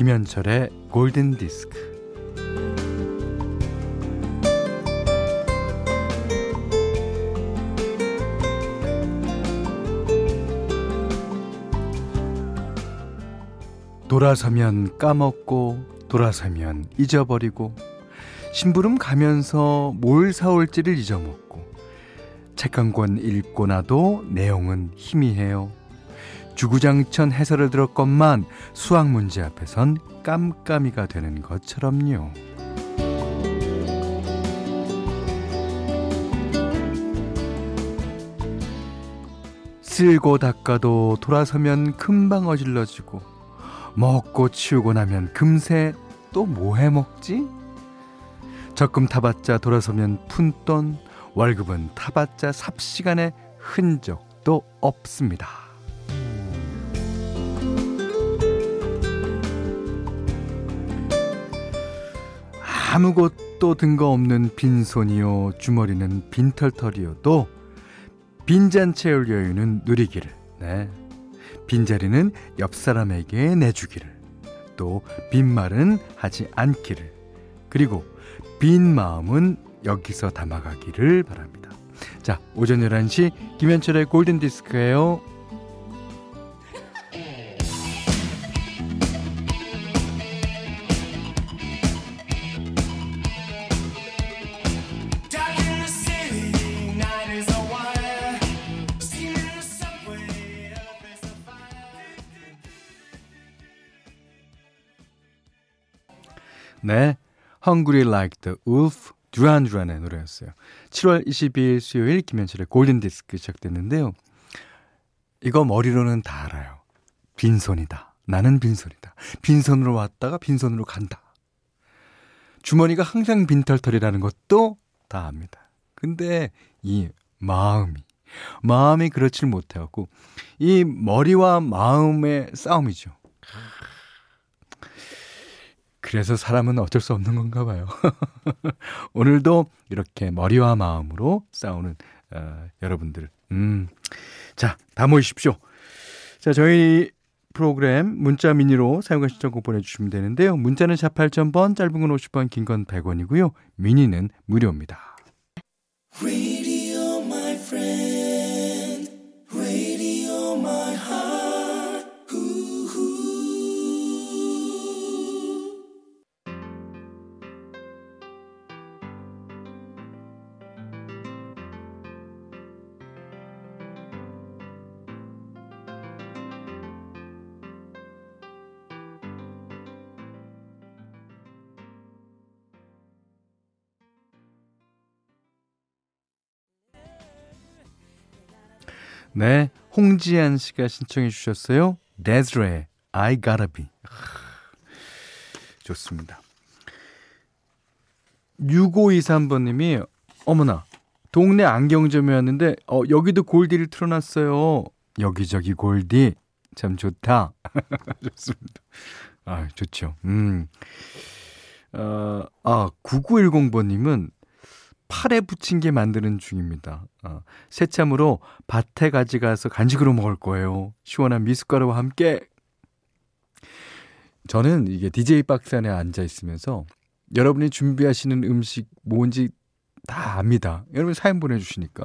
김현철의 골든 디스크. 돌아서면 까먹고 돌아서면 잊어버리고 심부름 가면서 뭘 사올지를 잊어먹고 책 한 권 읽고 나도 내용은 희미해요. 주구장천 해설을 들었건만 수학 문제 앞에선 깜깜이가 되는 것처럼요. 쓸고 닦아도 돌아서면 금방 어질러지고 먹고 치우고 나면 금세 또 뭐 해 먹지? 적금 타봤자 돌아서면 푼돈 월급은 타봤자 삽시간의 흔적도 없습니다. 아무것도 든 거 없는 빈손이요 주머니는 빈털털이어도 빈잔 채울 여유는 누리기를 네. 빈자리는 옆 사람에게 내주기를 또 빈말은 하지 않기를 그리고 빈 마음은 여기서 담아가기를 바랍니다. 자 오전 11시 김현철의 골든디스크예요 Hungry Like the Wolf 두란 두란의 노래였어요. 7월 22일 수요일 김현철의 골든 디스크 시작됐는데요. 이거 머리로는 다 알아요. 빈손이다. 나는 빈손이다. 빈손으로 왔다가 빈손으로 간다. 주머니가 항상 빈털털이라는 것도 다 압니다. 근데 이 마음이 마음이 그렇질 못해갖고 이 머리와 마음의 싸움이죠. 그래서 사람은 어쩔 수 없는 건가 봐요. 오늘도 이렇게 머리와 마음으로 싸우는 어, 여러분들. 음. 자, 다 모이십시오. 자, 저희 프로그램 문자 미니로 사용하 신청곡 보내주시면 되는데요. 문자는 4 8,000번, 짧은 건 50원, 긴 건 100원이고요. 미니는 무료입니다. 네, 홍지한 씨가 신청해 주셨어요. 데즈레, I gotta be. 좋습니다. 6523번님이 어머나 동네 안경점에 왔는데 어, 여기도 골디를 틀어놨어요. 여기저기 골디 참 좋다. 좋습니다. 아 좋죠. 음. 어, 아 9910번님은 팔에 붙인 게 만드는 중입니다. 어, 새참으로 밭에 가져가서 간식으로 먹을 거예요. 시원한 미숫가루와 함께. 저는 이게 DJ 박스 안에 앉아 있으면서 여러분이 준비하시는 음식 뭔지 다 압니다. 여러분 사연 보내주시니까.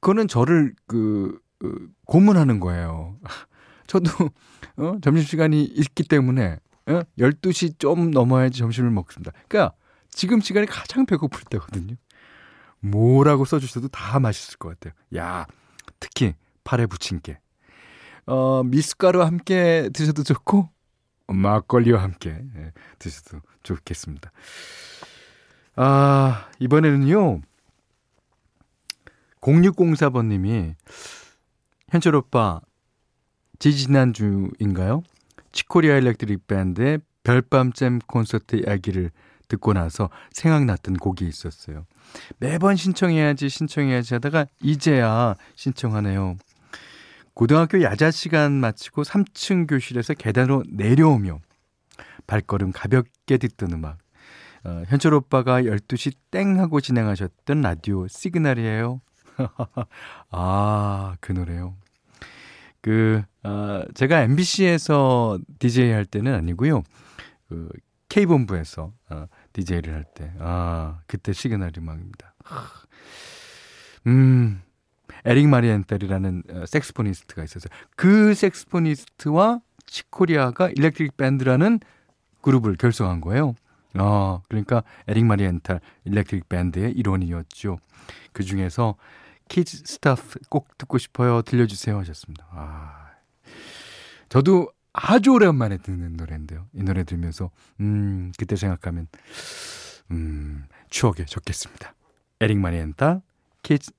그거는 저를 그, 그 고문하는 거예요. 저도 어? 점심시간이 있기 때문에 어? 12시 좀 넘어야지 점심을 먹습니다. 그러니까 지금 시간이 가장 배고플 때거든요. 뭐라고 써주셔도 다 맛있을 것 같아요. 야, 특히 붙인 게. 어, 미숫가루와 함께 드셔도 좋고, 막걸리와 함께 예, 드셔도 좋겠습니다. 아, 이번에는요, 0604번님이, 현철 오빠, 지지난주인가요? 칙 코리아 일렉트릭 밴드의 별밤잼 콘서트 이야기를 듣고 나서 생각났던 곡이 있었어요. 매번 신청해야지 신청해야지 하다가 이제야 신청하네요. 고등학교 야자 시간 마치고 3층 교실에서 계단으로 내려오며 발걸음 가볍게 듣던 음악. 어, 현철 오빠가 12시 땡 하고 진행하셨던 라디오 시그널이에요. 아, 그 노래요. 그, 어, 제가 MBC에서 DJ 할 때는 아니고요. 그, K본부에서 어, DJ를 할 때. 아, 그때 시그널 음악입니다. 음, 에릭 마리엔탈이라는 어, 섹스포니스트가 있어서 그 섹스포니스트와 칙 코리아가 일렉트릭 밴드라는 그룹을 결성한 거예요. 어, 그러니까 에릭 마리엔탈 일렉트릭 밴드의 일원이었죠. 그 중에서 Kid's Stuff 꼭 듣고 싶어요. 들려주세요 하셨습니다. 아, 저도 아주 오랜만에 듣는 노래인데요. 이 노래 들으면서 음, 그때 생각하면 음, 추억에 젖겠습니다. 에릭 마리엔탈 Kid's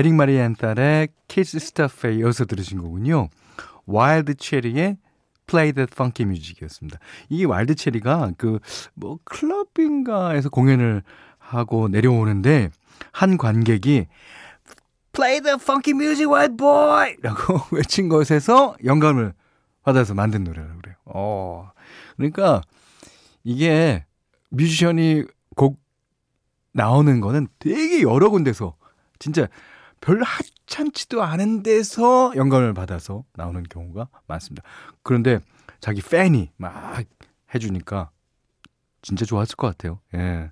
에릭 마리엔탈의 Kid's Stuff에 이어서 들으신 거군요. 와일드 체리의 Play That Funky Music이었습니다. 이 와일드 체리가 그 뭐 클럽인가에서 공연을 하고 내려오는데 한 관객이 Play the funky music, white boy! 라고 외친 것에서 영감을 받아서 만든 노래라고 그래요. 어. 그러니까 이게 뮤지션이 곡 나오는 거는 되게 여러 군데서 진짜 별로 하찮지도 않은 데서 영감을 받아서 나오는 경우가 많습니다. 그런데 자기 팬이 막 해주니까 진짜 좋았을 것 같아요. 예.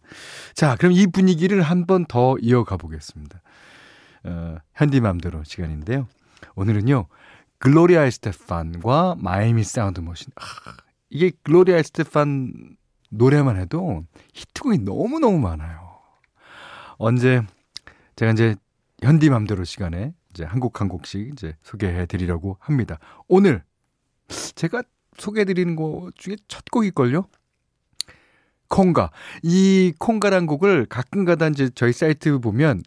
자, 그럼 이 분위기를 한 번 더 이어가 보겠습니다. 어, 현디맘대로 시간인데요. 오늘은요, 글로리아 에스테판과 마이애미 사운드 머신. 아, 이게 글로리아 에스테판 노래만 해도 히트곡이 너무너무 많아요. 언제 제가 이제 현디맘대로 시간에 이제 한 곡 한 곡씩 이제 소개해 드리려고 합니다. 오늘 제가 소개해 드리는 것 중에 첫 곡일걸요? 콩가. 이 콩가란 곡을 가끔가다 이제 저희 사이트 보면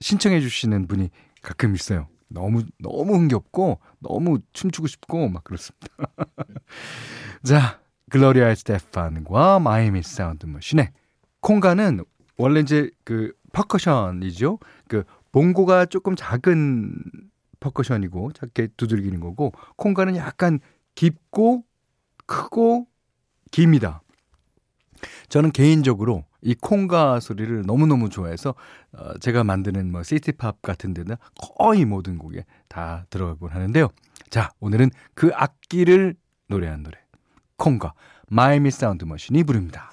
신청해 주시는 분이 가끔 있어요. 너무 너무 흥겹고 너무 춤추고 싶고 막 그렇습니다. 자, 글로리아 에스테판과 마이애미 사운드 머신의 콩가는 원래 이제 그 퍼커션이죠. 그 봉고가 조금 작은 퍼커션이고 작게 두들기는 거고 콩가는 약간 깊고 크고 깁니다. 저는 개인적으로 이 콩가 소리를 너무너무 좋아해서 어, 제가 만드는 뭐 시티팝 같은 데는 거의 모든 곡에 다 들어가곤 하는데요. 자, 오늘은 그 악기를 노래한 노래. 콩가 마이미 사운드 머신이 부릅니다.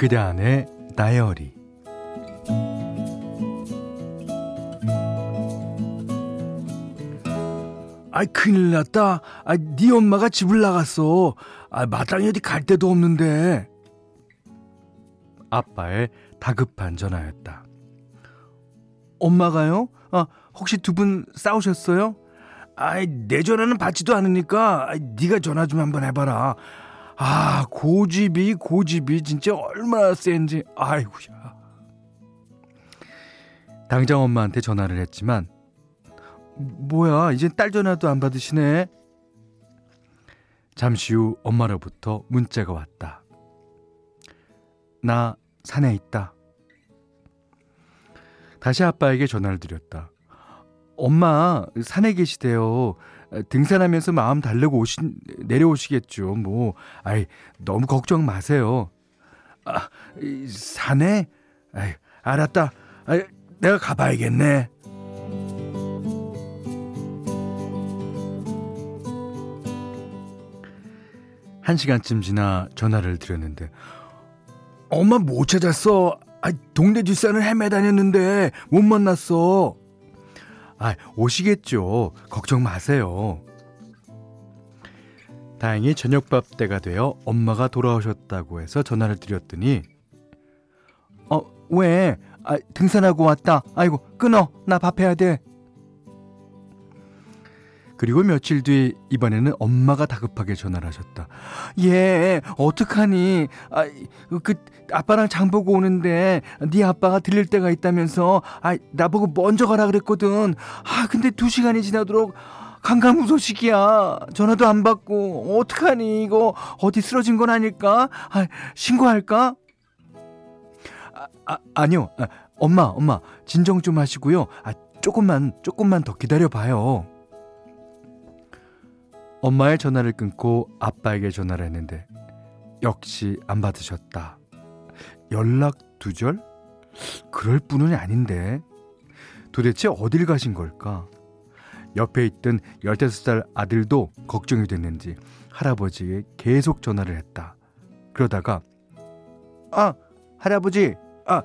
그대 안의 다이어리 아이 큰일 났다. 아, 네 엄마가 집을 나갔어. 아, 마땅히 어디 갈 데도 없는데. 아빠의 다급한 전화였다. 엄마가요? 아, 혹시 두 분 싸우셨어요? 아이 내 전화는 받지도 않으니까. 아이, 네가 전화 좀 한번 해봐라 아, 고집이, 고집이 진짜 얼마나 센지, 아이고야. 당장 엄마한테 전화를 했지만, 뭐야, 이제 딸 전화도 안 받으시네? 잠시 후 엄마로부터 문자가 왔다. 나 산에 있다. 다시 아빠에게 전화를 드렸다. 엄마, 산에 계시대요. 등산하면서 마음 달래고 오시, 내려오시겠죠. 뭐, 아이, 너무 걱정 마세요. 아, 산에? 아이, 알았다. 아이, 내가 가봐야겠네. 한 시간쯤 지나 전화를 드렸는데, 엄마 못 찾았어. 아, 동네 뒷산을 헤매다녔는데 못 만났어. 아, 오시겠죠. 걱정 마세요. 다행히 저녁밥 때가 되어 엄마가 돌아오셨다고 해서 전화를 드렸더니 어, 왜? 아, 등산하고 왔다. 아이고, 끊어. 나 밥해야 돼. 그리고 며칠 뒤 이번에는 엄마가 다급하게 전화를 하셨다. 예, 어떡하니? 아, 그 아빠랑 장 보고 오는데 네 아빠가 들릴 때가 있다면서 아, 나보고 먼저 가라 그랬거든. 아, 근데 두 시간이 지나도록 강간무 소식이야. 전화도 안 받고 어떡하니? 이거 어디 쓰러진 건 아닐까? 아, 신고할까? 아, 아 아니요. 아, 엄마, 엄마, 진정 좀 하시고요. 아, 조금만, 조금만 더 기다려 봐요. 엄마의 전화를 끊고 아빠에게 전화를 했는데 역시 안 받으셨다. 연락 두절? 그럴 뿐은 아닌데 도대체 어딜 가신 걸까? 옆에 있던 15살 아들도 걱정이 됐는지 할아버지에 계속 전화를 했다. 그러다가 아 할아버지 아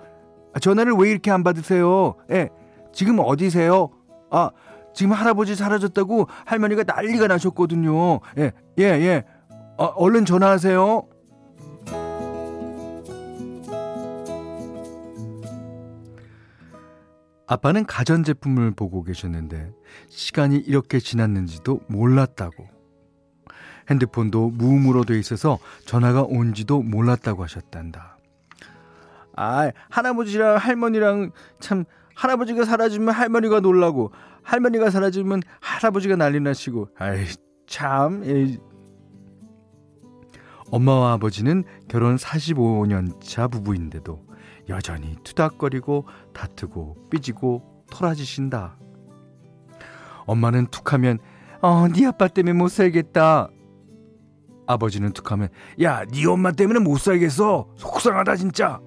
전화를 왜 이렇게 안 받으세요? 예 지금 어디세요? 아 지금 할아버지 사라졌다고 할머니가 난리가 나셨거든요. 예, 예, 예. 어, 얼른 전화하세요. 아빠는 가전제품을 보고 계셨는데 시간이 이렇게 지났는지도 몰랐다고. 핸드폰도 무음으로 돼 있어서 전화가 온지도 몰랐다고 하셨단다. 아, 할아버지랑 할머니랑 참 할아버지가 사라지면 할머니가 놀라고 할머니가 사라지면 할아버지가 난리 나시고 아이 참 에이. 엄마와 아버지는 결혼 45년 차 부부인데도 여전히 투닥거리고 다투고 삐지고 토라지신다. 엄마는 툭하면 어, 네 아빠 때문에 못 살겠다. 아버지는 툭하면 야, 네 엄마 때문에 못 살겠어. 속상하다 진짜.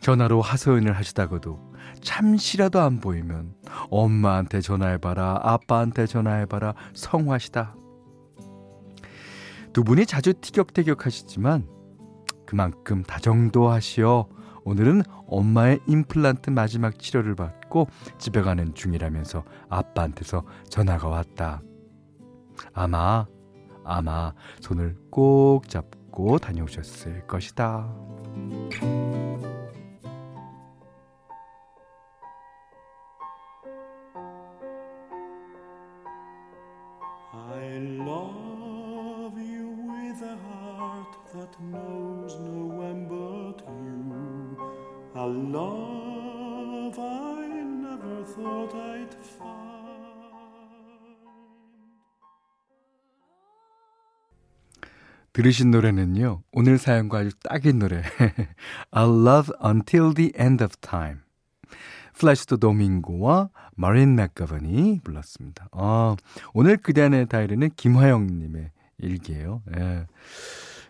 전화로 하소연을 하시다가도 잠시라도 안 보이면 엄마한테 전화해봐라, 아빠한테 전화해봐라, 성화시다. 두 분이 자주 티격태격 하시지만 그만큼 다정도 하시어 오늘은 엄마의 임플란트 마지막 치료를 받고 집에 가는 중이라면서 아빠한테서 전화가 왔다. 아마, 아마 손을 꼭 잡고 다녀오셨을 것이다. 들으신 노래는요, 오늘 사연과 아주 딱인 노래. I'll love until the end of time. 플래시도 도밍고와 마린 맥가번이 불렀습니다. 아, 오늘 그대안의 다이리는 김화영님의 일기예요. 예.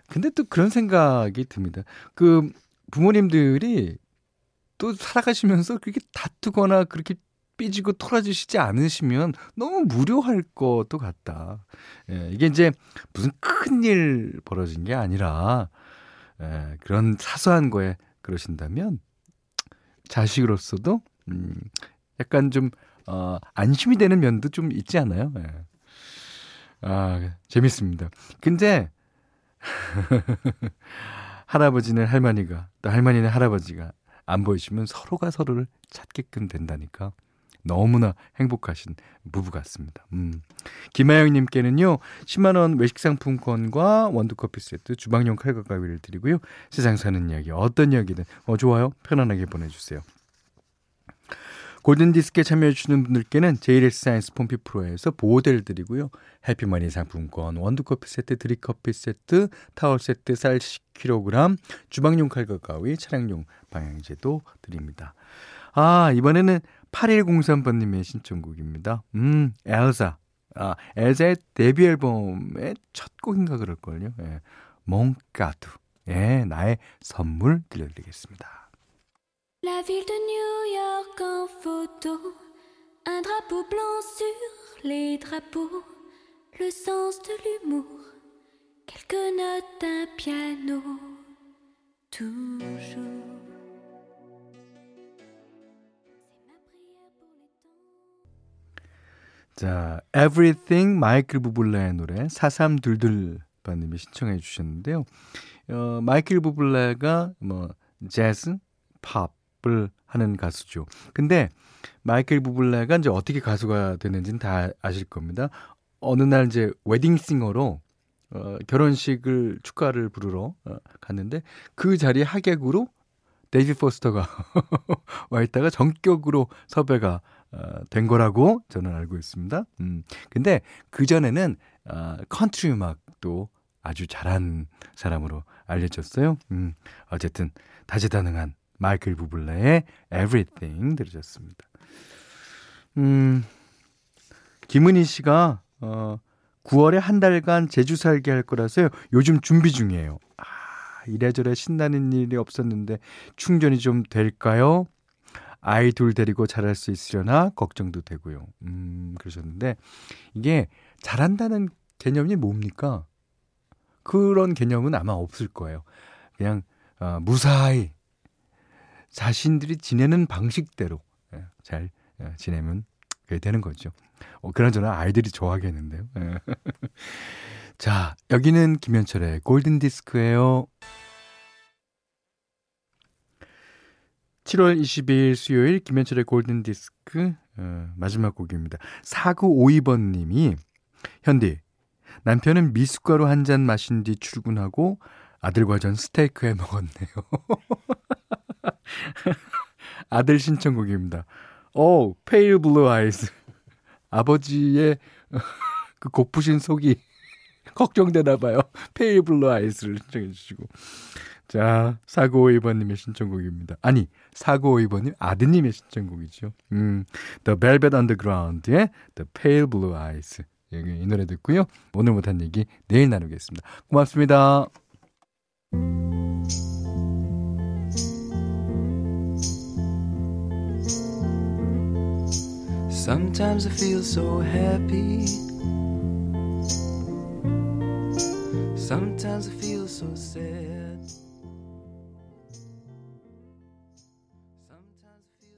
근데 또 그런 생각이 듭니다. 그 부모님들이 또 살아가시면서 그렇게 다투거나 그렇게 삐지고 토라지시지 않으시면 너무 무료할 것도 같다. 예, 이게 이제 무슨 큰일 벌어진 게 아니라 예, 그런 사소한 거에 그러신다면 자식으로서도 음, 약간 좀 어, 안심이 되는 면도 좀 있지 않아요? 예. 아, 재밌습니다. 근데 할아버지는 할머니가 또 할머니는 할아버지가 안 보이시면 서로가 서로를 찾게끔 된다니까 너무나 행복하신 부부 같습니다. 음. 김하영님께는요, 10만원 외식 상품권과 원두커피 세트, 주방용 칼과 가위를 드리고요. 세상 사는 이야기, 어떤 이야기든, 어, 좋아요. 편안하게 보내주세요. 골든디스크에 참여해주시는 분들께는 JLS 사이언스 폼피 프로에서 보호대를 드리고요. 해피머니 상품권, 원두커피 세트, 드립커피 세트, 타월 세트, 쌀 10kg, 주방용 칼과 가위, 차량용 방향제도 드립니다. 아, 이번에는 8103번님의 신청곡입니다. 음, 엘사. 아, 엘사의 데뷔 앨범의 첫 곡인가 그럴걸요. 예. 몽카두. 예, 나의 선물 들려드리겠습니다. La ville de New York en photo, un drapeau blanc sur les drapeaux, le sens de l'humour, quelques notes, un piano, 자, Everything 마이클 부블레의 노래 4322번님이 신청해 주셨는데요. 어, 마이클 부블레가 뭐 재즈, 팝을 하는 가수죠. 근데 마이클 부블레가 이제 어떻게 가수가 되는지는 다 아실 겁니다. 어느 날 이제 웨딩싱어로 어, 결혼식을 축가를 부르러 어, 갔는데 그 자리에 하객으로 데이비드 포스터가 와 있다가 전격으로 섭외가 어, 된 거라고 저는 알고 있습니다. 음. 근데 그 전에는 어, 컨트리 음악도 아주 잘한 사람으로 알려졌어요. 음. 어쨌든 다재다능한 마이클 부블레의 Everything 들으셨습니다. 음. 김은희 씨가 어 9월에 한 달간 제주 살게 할 거라서요. 요즘 준비 중이에요. 아, 이래저래 신나는 일이 없었는데 충전이 좀 될까요? 아이 둘 데리고 잘할 수 있으려나 걱정도 되고요. 음, 그러셨는데 이게 잘한다는 개념이 뭡니까? 그런 개념은 아마 없을 거예요. 그냥 어, 무사히 자신들이 지내는 방식대로 예, 잘 예, 지내면 그게 되는 거죠. 어, 그나저나 아이들이 좋아하겠는데요. 예. 자, 여기는 김현철의 골든 디스크예요. 7월 22일 수요일 김현철의 골든 디스크 어, 마지막 곡입니다. 4952번 님이 현디 남편은 미숫가루 한 잔 마신 뒤 출근하고 아들과 전 스테이크 해 먹었네요. 아들 신청곡입니다. 오, Pale Blue Eyes. 아버지의 그 고프신 속이 걱정되나 봐요. Pale Blue Eyes를 신청해 주시고. 자, 4952번님의 신청곡입니다. 아니, 4952번님 아드님의 신청곡이죠. 음, The Velvet Underground의 The Pale Blue Eyes. 여기 이 노래 듣고요. 오늘 못한 얘기 내일 나누겠습니다. 고맙습니다. Sometimes I feel so happy. Sometimes I feel so sad.